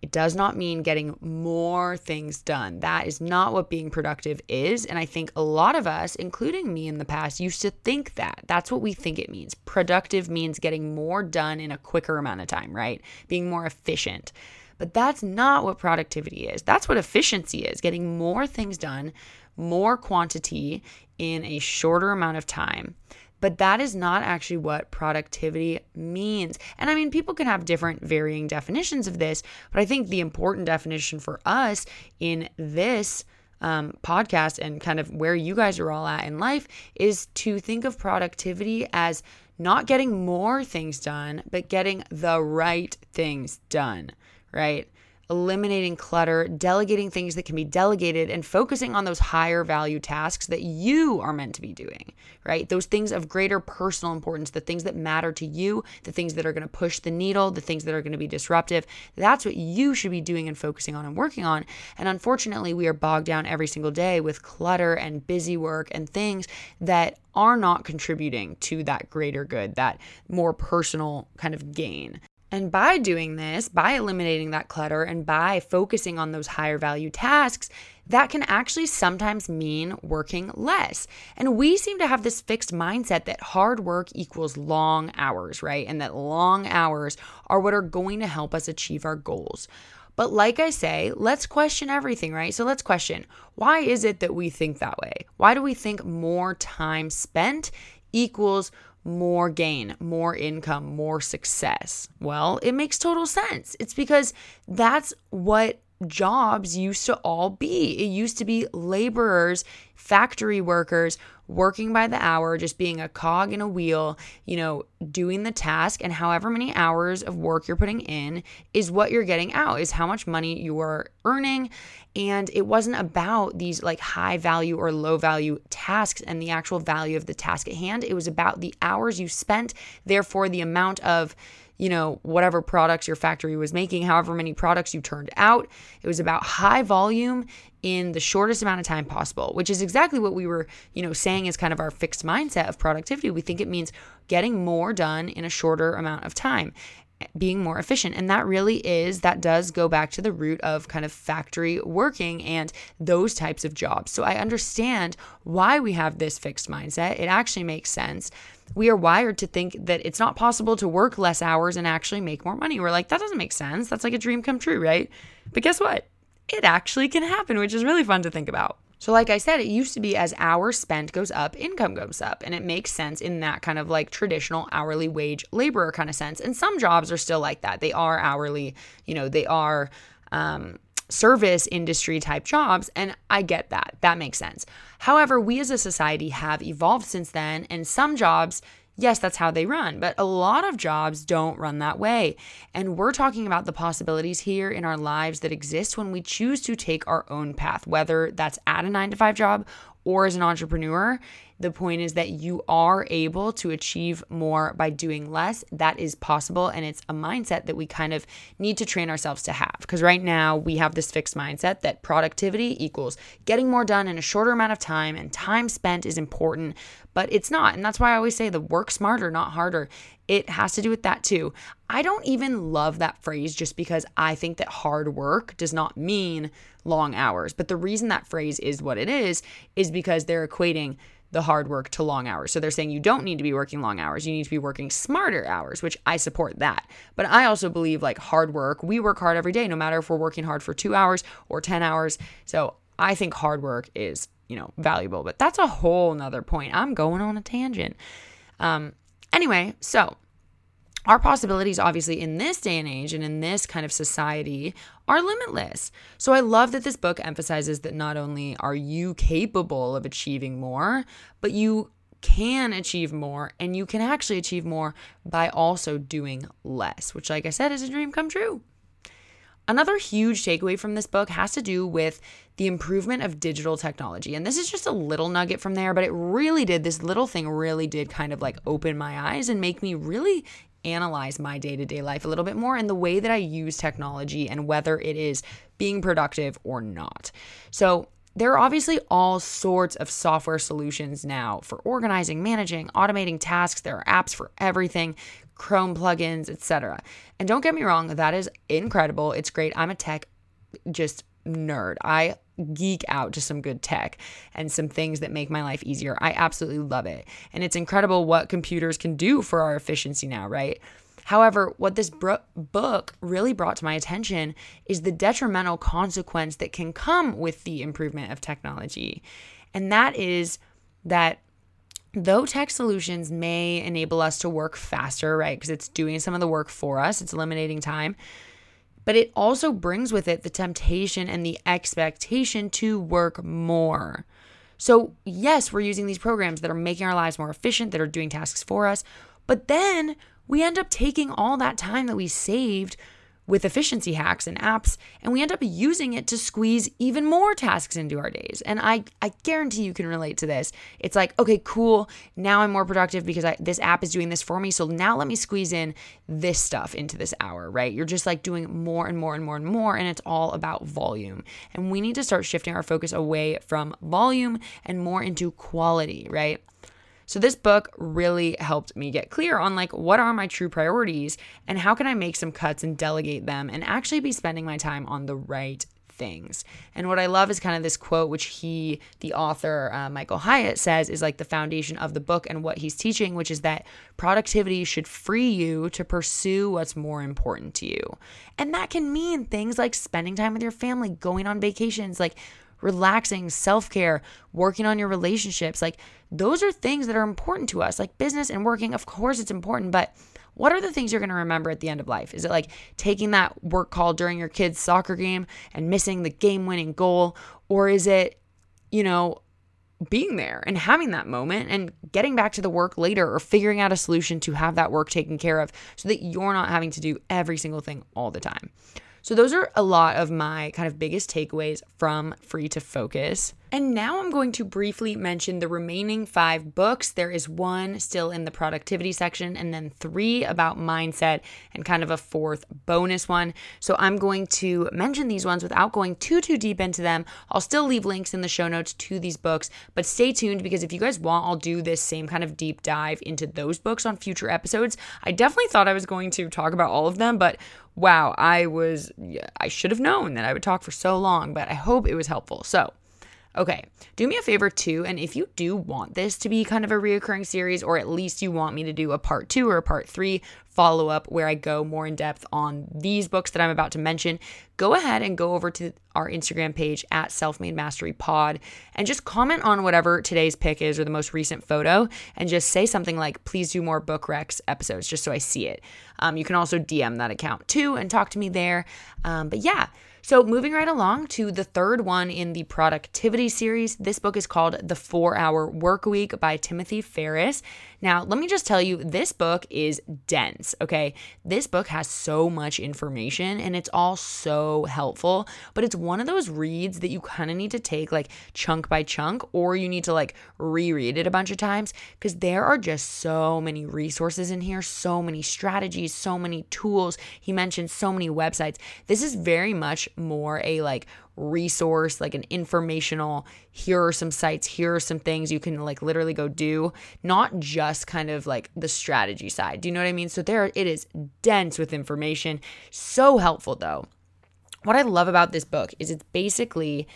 It does not mean getting more things done. That is not what being productive is. And I think a lot of us, including me in the past, used to think that. That's what we think it means. Productive means getting more done in a quicker amount of time, right? Being more efficient. But that's not what productivity is. That's what efficiency is getting more things done, more quantity in a shorter amount of time. But that is not actually what productivity means. And I mean, people can have different varying definitions of this, but I think the important definition for us in this um, podcast and kind of where you guys are all at in life is to think of productivity as not getting more things done, but getting the right things done, right? Eliminating clutter, delegating things that can be delegated, and focusing on those higher value tasks that you are meant to be doing, right? Those things of greater personal importance, the things that matter to you, the things that are going to push the needle, the things that are going to be disruptive. That's what you should be doing and focusing on and working on. And unfortunately, we are bogged down every single day with clutter and busy work and things that are not contributing to that greater good, that more personal kind of gain. And by doing this, by eliminating that clutter and by focusing on those higher value tasks, that can actually sometimes mean working less. And we seem to have this fixed mindset that hard work equals long hours, right? And that long hours are what are going to help us achieve our goals. But like I say, let's question everything, right? So let's question why is it that we think that way? Why do we think more time spent equals more gain, more income, more success? Well, it makes total sense. It's because that's what jobs used to all be. It used to be laborers, factory workers, working by the hour, just being a cog in a wheel, you know, doing the task. And however many hours of work you're putting in is what you're getting out, is how much money you are earning. And it wasn't about these like high value or low value tasks and the actual value of the task at hand. It was about the hours you spent, therefore, the amount of you know, whatever products your factory was making, however many products you turned out. It was about high volume in the shortest amount of time possible, which is exactly what we were, you know, saying is kind of our fixed mindset of productivity. We think it means getting more done in a shorter amount of time being more efficient. And that really is, that does go back to the root of kind of factory working and those types of jobs. So I understand why we have this fixed mindset. It actually makes sense. We are wired to think that it's not possible to work less hours and actually make more money. We're like, that doesn't make sense. That's like a dream come true, right? But guess what? it actually can happen, which is really fun to think about. So, like I said, it used to be as hours spent goes up, income goes up. And it makes sense in that kind of like traditional hourly wage laborer kind of sense. And some jobs are still like that. They are hourly, you know, they are um, service industry type jobs. And I get that. That makes sense. However, we as a society have evolved since then. And some jobs Yes, that's how they run, but a lot of jobs don't run that way. And we're talking about the possibilities here in our lives that exist when we choose to take our own path, whether that's at a nine to five job or as an entrepreneur. The point is that you are able to achieve more by doing less. That is possible. And it's a mindset that we kind of need to train ourselves to have. Because right now we have this fixed mindset that productivity equals getting more done in a shorter amount of time and time spent is important, but it's not. And that's why I always say the work smarter, not harder. It has to do with that too. I don't even love that phrase just because I think that hard work does not mean long hours. But the reason that phrase is what it is, is because they're equating the hard work to long hours. So they're saying you don't need to be working long hours. You need to be working smarter hours, which I support that. But I also believe like hard work, we work hard every day, no matter if we're working hard for two hours or 10 hours. So I think hard work is, you know, valuable. But that's a whole nother point. I'm going on a tangent. Um, anyway, so our possibilities, obviously, in this day and age and in this kind of society, are limitless. So I love that this book emphasizes that not only are you capable of achieving more, but you can achieve more and you can actually achieve more by also doing less, which, like I said, is a dream come true. Another huge takeaway from this book has to do with the improvement of digital technology. And this is just a little nugget from there, but it really did, this little thing really did kind of like open my eyes and make me really analyze my day to day life a little bit more and the way that I use technology and whether it is being productive or not. So, there are obviously all sorts of software solutions now for organizing, managing, automating tasks. There are apps for everything, Chrome plugins, etc. And don't get me wrong, that is incredible. It's great. I'm a tech just nerd. I geek out to some good tech and some things that make my life easier. I absolutely love it. And it's incredible what computers can do for our efficiency now, right? However, what this book really brought to my attention is the detrimental consequence that can come with the improvement of technology. And that is that though tech solutions may enable us to work faster, right? Because it's doing some of the work for us, it's eliminating time but it also brings with it the temptation and the expectation to work more. So, yes, we're using these programs that are making our lives more efficient, that are doing tasks for us, but then we end up taking all that time that we saved with efficiency hacks and apps, and we end up using it to squeeze even more tasks into our days. And I, I guarantee you can relate to this. It's like, okay, cool. Now I'm more productive because I, this app is doing this for me. So now let me squeeze in this stuff into this hour, right? You're just like doing more and more and more and more, and it's all about volume. And we need to start shifting our focus away from volume and more into quality, right? So this book really helped me get clear on like what are my true priorities and how can I make some cuts and delegate them and actually be spending my time on the right things. And what I love is kind of this quote, which he, the author, uh, Michael Hyatt, says is like the foundation of the book and what he's teaching, which is that productivity should free you to pursue what's more important to you. And that can mean things like spending time with your family, going on vacations, like relaxing, self care, working on your relationships. Like, those are things that are important to us. Like, business and working, of course, it's important, but what are the things you're going to remember at the end of life? Is it like taking that work call during your kid's soccer game and missing the game winning goal? Or is it, you know, being there and having that moment and getting back to the work later or figuring out a solution to have that work taken care of so that you're not having to do every single thing all the time? So, those are a lot of my kind of biggest takeaways from Free to Focus. And now I'm going to briefly mention the remaining five books. There is one still in the productivity section, and then three about mindset, and kind of a fourth bonus one. So I'm going to mention these ones without going too, too deep into them. I'll still leave links in the show notes to these books, but stay tuned because if you guys want, I'll do this same kind of deep dive into those books on future episodes. I definitely thought I was going to talk about all of them, but wow, I was, I should have known that I would talk for so long, but I hope it was helpful. So, Okay, do me a favor too, and if you do want this to be kind of a reoccurring series, or at least you want me to do a part two or a part three follow up where I go more in depth on these books that I'm about to mention, go ahead and go over to our Instagram page at Self Made Mastery Pod and just comment on whatever today's pick is or the most recent photo and just say something like, please do more book recs episodes just so I see it. Um, you can also DM that account too and talk to me there. Um, but yeah, so, moving right along to the third one in the productivity series, this book is called The Four Hour Work Week by Timothy Ferriss. Now, let me just tell you, this book is dense, okay? This book has so much information and it's all so helpful, but it's one of those reads that you kind of need to take like chunk by chunk or you need to like reread it a bunch of times because there are just so many resources in here, so many strategies, so many tools. He mentioned so many websites. This is very much more a like resource, like an informational, here are some sites, here are some things you can like literally go do, not just kind of like the strategy side. Do you know what I mean? So there it is dense with information, so helpful though. What I love about this book is it's basically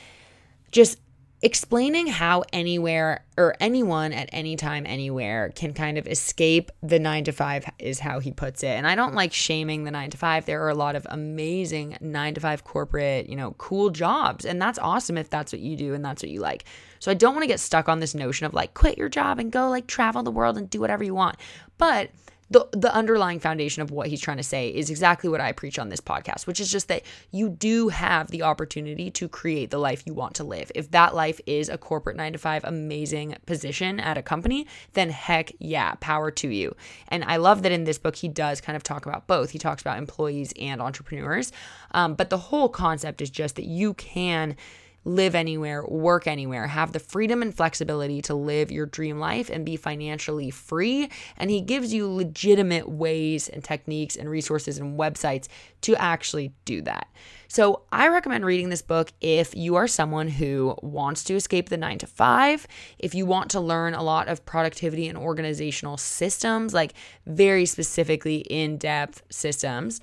just explaining how anywhere or anyone at any time anywhere can kind of escape the 9 to 5 is how he puts it. And I don't like shaming the 9 to 5. There are a lot of amazing 9 to 5 corporate, you know, cool jobs and that's awesome if that's what you do and that's what you like. So I don't want to get stuck on this notion of like quit your job and go like travel the world and do whatever you want. But the the underlying foundation of what he's trying to say is exactly what I preach on this podcast, which is just that you do have the opportunity to create the life you want to live. If that life is a corporate 9 to 5 amazing position at a company, then heck yeah, power to you. And I love that in this book he does kind of talk about both. He talks about employees and entrepreneurs. Um, but the whole concept is just that you can live anywhere, work anywhere, have the freedom and flexibility to live your dream life and be financially free. And he gives you legitimate ways and techniques and resources and websites to actually do that. So, I recommend reading this book if you are someone who wants to escape the nine to five, if you want to learn a lot of productivity and organizational systems, like very specifically in depth systems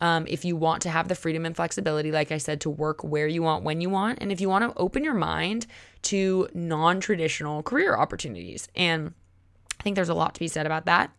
um, if you want to have the freedom and flexibility, like I said, to work where you want, when you want, and if you want to open your mind to non traditional career opportunities. And I think there's a lot to be said about that.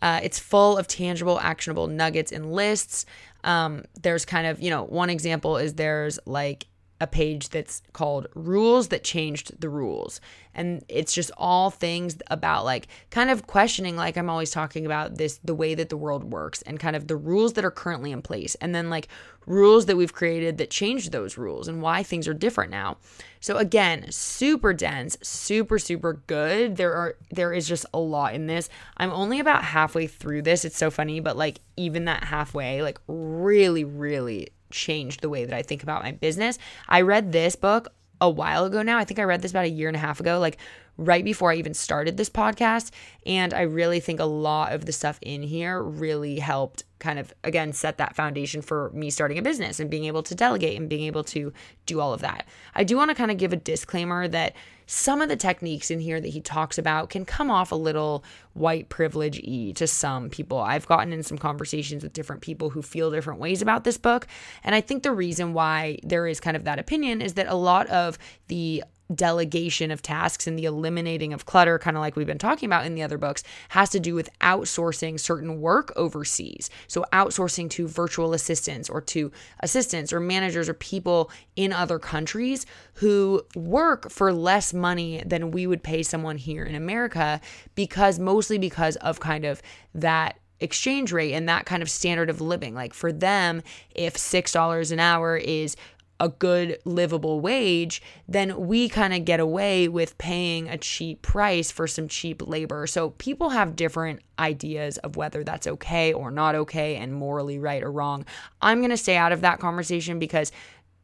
Uh, it's full of tangible, actionable nuggets and lists. Um, there's kind of, you know, one example is there's like a page that's called Rules That Changed the Rules. And it's just all things about like kind of questioning, like I'm always talking about this, the way that the world works and kind of the rules that are currently in place. And then like rules that we've created that changed those rules and why things are different now. So again, super dense, super, super good. There are, there is just a lot in this. I'm only about halfway through this. It's so funny, but like even that halfway, like really, really changed the way that I think about my business. I read this book a while ago now. I think I read this about a year and a half ago, like right before I even started this podcast. And I really think a lot of the stuff in here really helped kind of, again, set that foundation for me starting a business and being able to delegate and being able to do all of that. I do want to kind of give a disclaimer that some of the techniques in here that he talks about can come off a little white privilege y to some people. I've gotten in some conversations with different people who feel different ways about this book. And I think the reason why there is kind of that opinion is that a lot of the delegation of tasks and the eliminating of clutter, kind of like we've been talking about in the other books, has to do with outsourcing certain work overseas. So, outsourcing to virtual assistants or to assistants or managers or people in other countries who work for less money than we would pay someone here in America because mostly because of kind of that exchange rate and that kind of standard of living. Like for them, if $6 an hour is a good livable wage, then we kind of get away with paying a cheap price for some cheap labor. So people have different ideas of whether that's okay or not okay and morally right or wrong. I'm going to stay out of that conversation because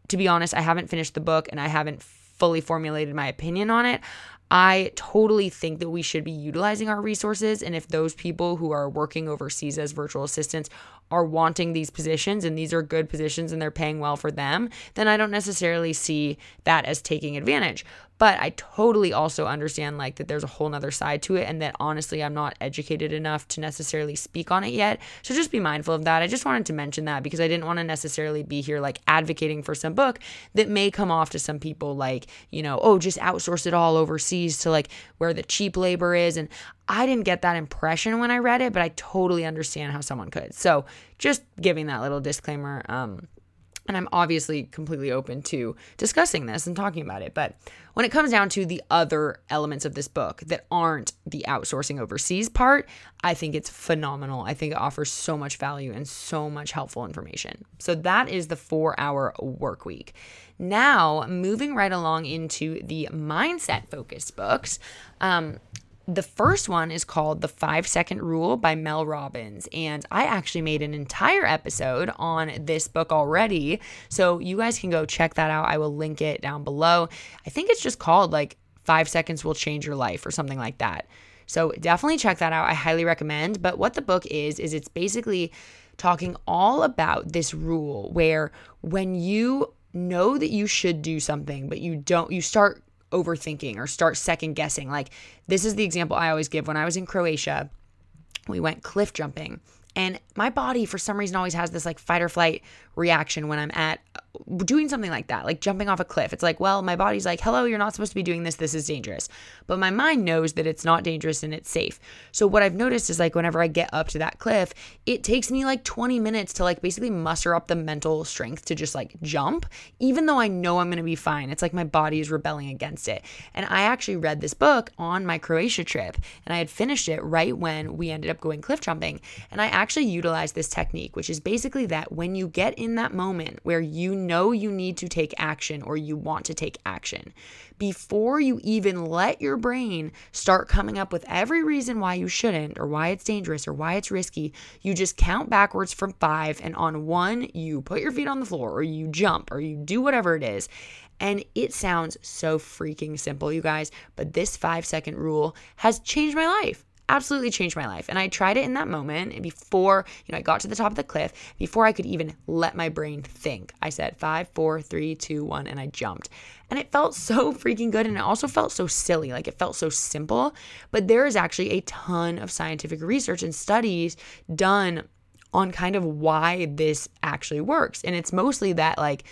to be honest, I haven't finished the book and I haven't fully formulated my opinion on it. I totally think that we should be utilizing our resources. And if those people who are working overseas as virtual assistants are wanting these positions and these are good positions and they're paying well for them, then I don't necessarily see that as taking advantage. But I totally also understand like that there's a whole nother side to it and that honestly I'm not educated enough to necessarily speak on it yet. So just be mindful of that. I just wanted to mention that because I didn't want to necessarily be here like advocating for some book that may come off to some people like, you know, oh, just outsource it all overseas to like where the cheap labor is. And I didn't get that impression when I read it, but I totally understand how someone could. So just giving that little disclaimer. Um, and I'm obviously completely open to discussing this and talking about it. But when it comes down to the other elements of this book that aren't the outsourcing overseas part, I think it's phenomenal. I think it offers so much value and so much helpful information. So that is the four hour work week. Now, moving right along into the mindset focused books. Um, the first one is called The Five Second Rule by Mel Robbins. And I actually made an entire episode on this book already. So you guys can go check that out. I will link it down below. I think it's just called like Five Seconds Will Change Your Life or something like that. So definitely check that out. I highly recommend. But what the book is, is it's basically talking all about this rule where when you know that you should do something, but you don't, you start overthinking or start second guessing. Like, this is the example I always give when I was in Croatia, we went cliff jumping. And my body, for some reason, always has this like fight or flight reaction when I'm at doing something like that, like jumping off a cliff. It's like, well, my body's like, hello, you're not supposed to be doing this. This is dangerous. But my mind knows that it's not dangerous and it's safe. So what I've noticed is like whenever I get up to that cliff, it takes me like 20 minutes to like basically muster up the mental strength to just like jump, even though I know I'm going to be fine. It's like my body is rebelling against it. And I actually read this book on my Croatia trip and I had finished it right when we ended up going cliff jumping. And I actually utilized this technique, which is basically that when you get in that moment where you know you need to take action or you want to take action, before you even let your brain start coming up with every reason why you shouldn't or why it's dangerous or why it's risky, you just count backwards from five. And on one, you put your feet on the floor or you jump or you do whatever it is. And it sounds so freaking simple, you guys, but this five second rule has changed my life absolutely changed my life. And I tried it in that moment before, you know, I got to the top of the cliff, before I could even let my brain think. I said five, four, three, two, one, and I jumped. And it felt so freaking good. And it also felt so silly. Like it felt so simple. But there is actually a ton of scientific research and studies done on kind of why this actually works. And it's mostly that, like,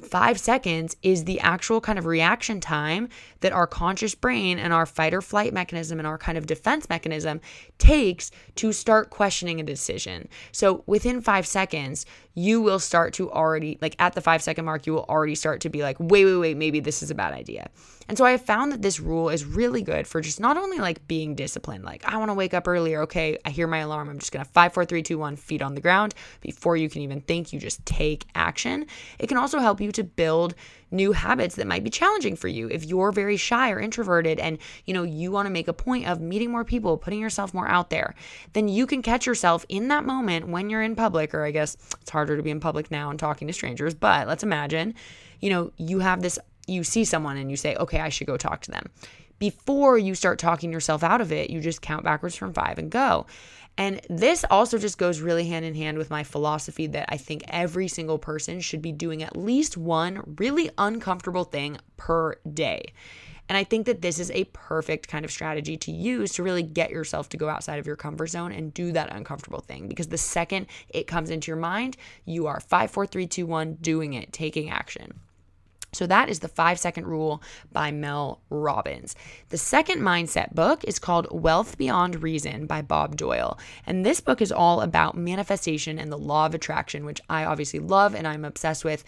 five seconds is the actual kind of reaction time that our conscious brain and our fight or flight mechanism and our kind of defense mechanism takes to start questioning a decision. So within five seconds, you will start to already, like at the five second mark, you will already start to be like, wait, wait, wait, maybe this is a bad idea. And so I have found that this rule is really good for just not only like being disciplined, like I want to wake up earlier. Okay, I hear my alarm. I'm just going to five, four, three, two, one, feet on the ground. Before you can even think, you just take action. It can also help you to build new habits that might be challenging for you. If you're very shy or introverted and you know you want to make a point of meeting more people, putting yourself more out there, then you can catch yourself in that moment when you're in public or I guess it's harder to be in public now and talking to strangers, but let's imagine, you know, you have this you see someone and you say, okay, I should go talk to them. Before you start talking yourself out of it, you just count backwards from five and go. And this also just goes really hand in hand with my philosophy that I think every single person should be doing at least one really uncomfortable thing per day. And I think that this is a perfect kind of strategy to use to really get yourself to go outside of your comfort zone and do that uncomfortable thing. Because the second it comes into your mind, you are five, four, three, two, one, doing it, taking action. So that is the five second rule by Mel Robbins. The second mindset book is called Wealth Beyond Reason by Bob Doyle. And this book is all about manifestation and the law of attraction, which I obviously love and I'm obsessed with.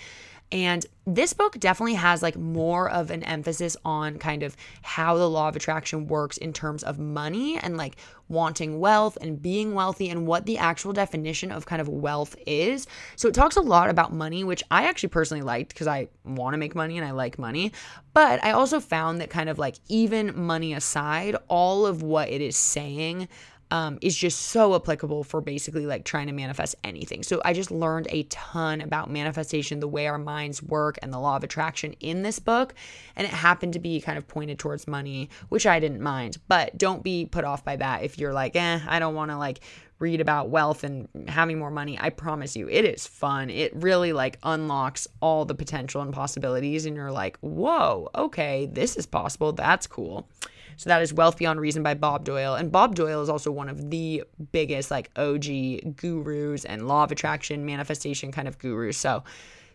And this book definitely has like more of an emphasis on kind of how the law of attraction works in terms of money and like wanting wealth and being wealthy and what the actual definition of kind of wealth is. So it talks a lot about money, which I actually personally liked because I want to make money and I like money. But I also found that kind of like even money aside, all of what it is saying um, is just so applicable for basically like trying to manifest anything. So I just learned a ton about manifestation, the way our minds work, and the law of attraction in this book. And it happened to be kind of pointed towards money, which I didn't mind. But don't be put off by that if you're like, eh, I don't want to like read about wealth and having more money. I promise you, it is fun. It really like unlocks all the potential and possibilities. And you're like, whoa, okay, this is possible. That's cool. So that is Wealth Beyond Reason by Bob Doyle. And Bob Doyle is also one of the biggest like OG gurus and law of attraction manifestation kind of gurus. So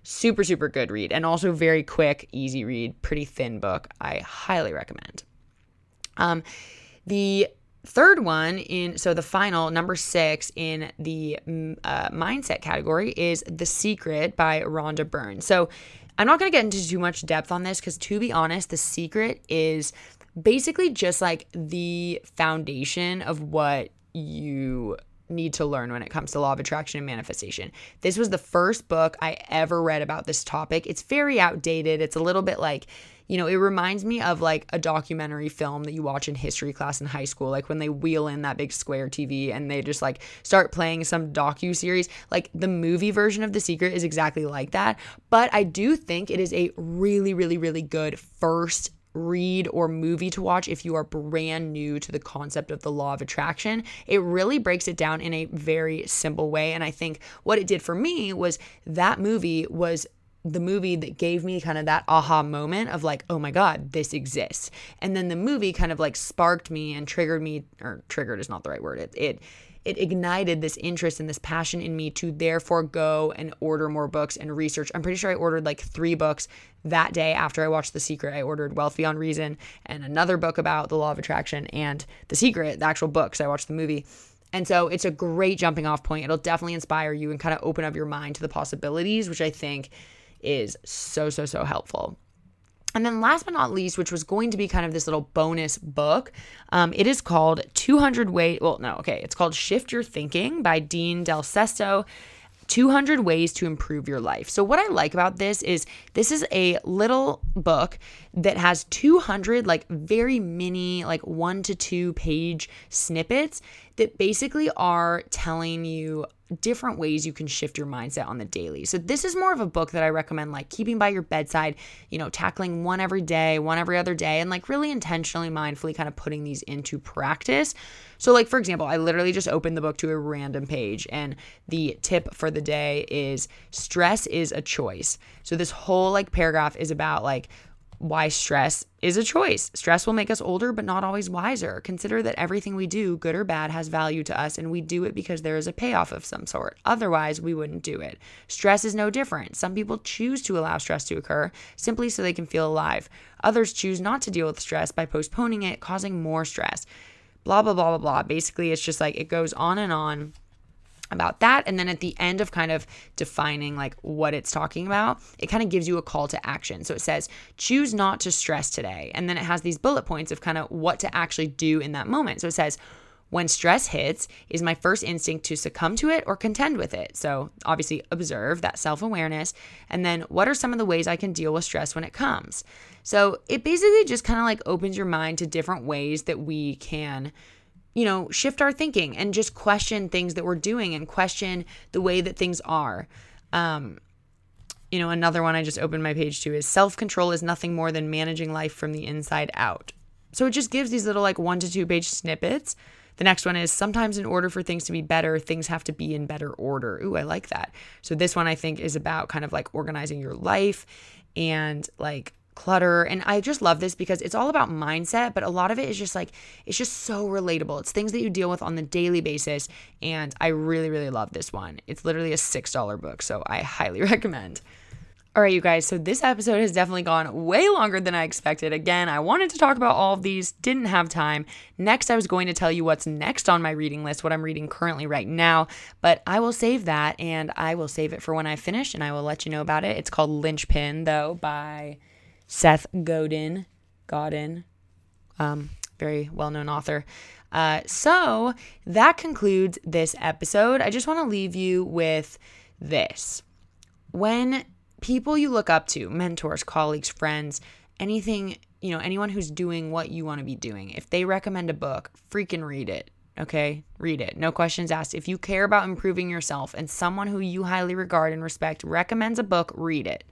super super good read and also very quick, easy read, pretty thin book. I highly recommend. Um the third one in so the final number six in the mm, uh, mindset category is the secret by rhonda byrne so i'm not going to get into too much depth on this because to be honest the secret is basically just like the foundation of what you need to learn when it comes to law of attraction and manifestation. This was the first book I ever read about this topic. It's very outdated. It's a little bit like, you know, it reminds me of like a documentary film that you watch in history class in high school, like when they wheel in that big square TV and they just like start playing some docu series. Like the movie version of The Secret is exactly like that, but I do think it is a really really really good first read or movie to watch if you are brand new to the concept of the law of attraction. It really breaks it down in a very simple way. And I think what it did for me was that movie was the movie that gave me kind of that aha moment of like, oh my God, this exists. And then the movie kind of like sparked me and triggered me, or triggered is not the right word. It, it, it ignited this interest and this passion in me to therefore go and order more books and research. I'm pretty sure I ordered like three books that day after I watched The Secret. I ordered Wealth Beyond Reason and another book about the law of attraction and The Secret, the actual books. I watched the movie. And so it's a great jumping off point. It'll definitely inspire you and kind of open up your mind to the possibilities, which I think is so, so, so helpful. And then last but not least, which was going to be kind of this little bonus book, um, it is called 200 Ways. Well, no, okay. It's called Shift Your Thinking by Dean Del Sesto. 200 ways to improve your life. So, what I like about this is this is a little book that has 200 like very mini, like one to two page snippets that basically are telling you different ways you can shift your mindset on the daily. So this is more of a book that I recommend like keeping by your bedside, you know, tackling one every day, one every other day and like really intentionally mindfully kind of putting these into practice. So like for example, I literally just opened the book to a random page and the tip for the day is stress is a choice. So this whole like paragraph is about like why stress is a choice. Stress will make us older, but not always wiser. Consider that everything we do, good or bad, has value to us, and we do it because there is a payoff of some sort. Otherwise, we wouldn't do it. Stress is no different. Some people choose to allow stress to occur simply so they can feel alive. Others choose not to deal with stress by postponing it, causing more stress. Blah, blah, blah, blah, blah. Basically, it's just like it goes on and on about that. And then at the end of kind of defining like what it's talking about it kind of gives you a call to action. So it says choose not to stress today. And then it has these bullet points of kind of what to actually do in that moment. So it says when stress hits is my first instinct to succumb to it or contend with it? So obviously observe that self-awareness. And then what are some of the ways i can deal with stress when it comes? So it basically just kind of like opens your mind to different ways that we can you know, shift our thinking and just question things that we're doing and question the way that things are. Um, you know, another one I just opened my page to is self control is nothing more than managing life from the inside out. So it just gives these little like one to two page snippets. The next one is sometimes in order for things to be better, things have to be in better order. Ooh, I like that. So this one I think is about kind of like organizing your life and like clutter. And I just love this because it's all about mindset, but a lot of it is just like, it's just so relatable. It's things that you deal with on the daily basis. And I really, really love this one. It's literally a $6 book. So I highly recommend. All right, you guys. So this episode has definitely gone way longer than I expected. Again, I wanted to talk about all of these, didn't have time. Next, I was going to tell you what's next on my reading list, what I'm reading currently right now, but I will save that and I will save it for when I finish and I will let you know about it. It's called Linchpin, though, by Seth Godin, Godin, um, very well known author. Uh, so that concludes this episode. I just want to leave you with this. When people you look up to, mentors, colleagues, friends, anything, you know, anyone who's doing what you want to be doing, if they recommend a book, freaking read it. Okay, read it. No questions asked. If you care about improving yourself and someone who you highly regard and respect recommends a book, read it.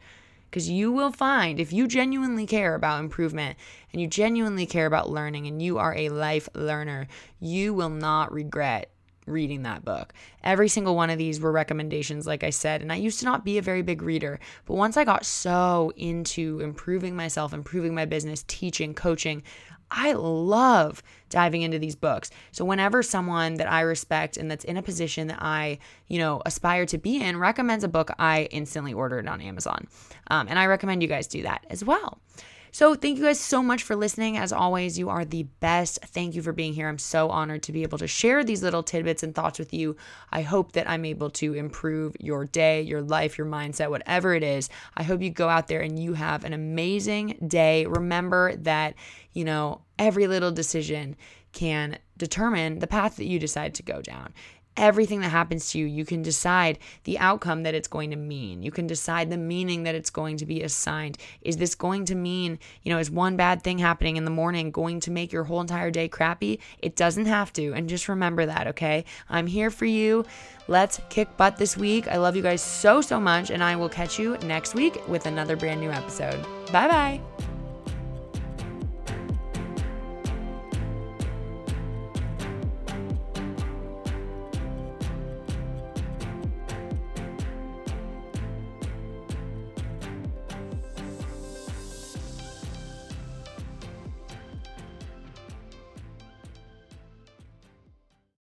Because you will find if you genuinely care about improvement and you genuinely care about learning and you are a life learner, you will not regret reading that book. Every single one of these were recommendations, like I said. And I used to not be a very big reader. But once I got so into improving myself, improving my business, teaching, coaching, I love diving into these books. So whenever someone that I respect and that's in a position that I, you know, aspire to be in recommends a book, I instantly order it on Amazon. Um, and I recommend you guys do that as well. So, thank you guys so much for listening. As always, you are the best. Thank you for being here. I'm so honored to be able to share these little tidbits and thoughts with you. I hope that I'm able to improve your day, your life, your mindset, whatever it is. I hope you go out there and you have an amazing day. Remember that, you know, every little decision can determine the path that you decide to go down everything that happens to you, you can decide the outcome that it's going to mean. You can decide the meaning that it's going to be assigned. Is this going to mean, you know, is one bad thing happening in the morning going to make your whole entire day crappy? It doesn't have to. And just remember that, okay? I'm here for you. Let's kick butt this week. I love you guys so, so much. And I will catch you next week with another brand new episode. Bye bye.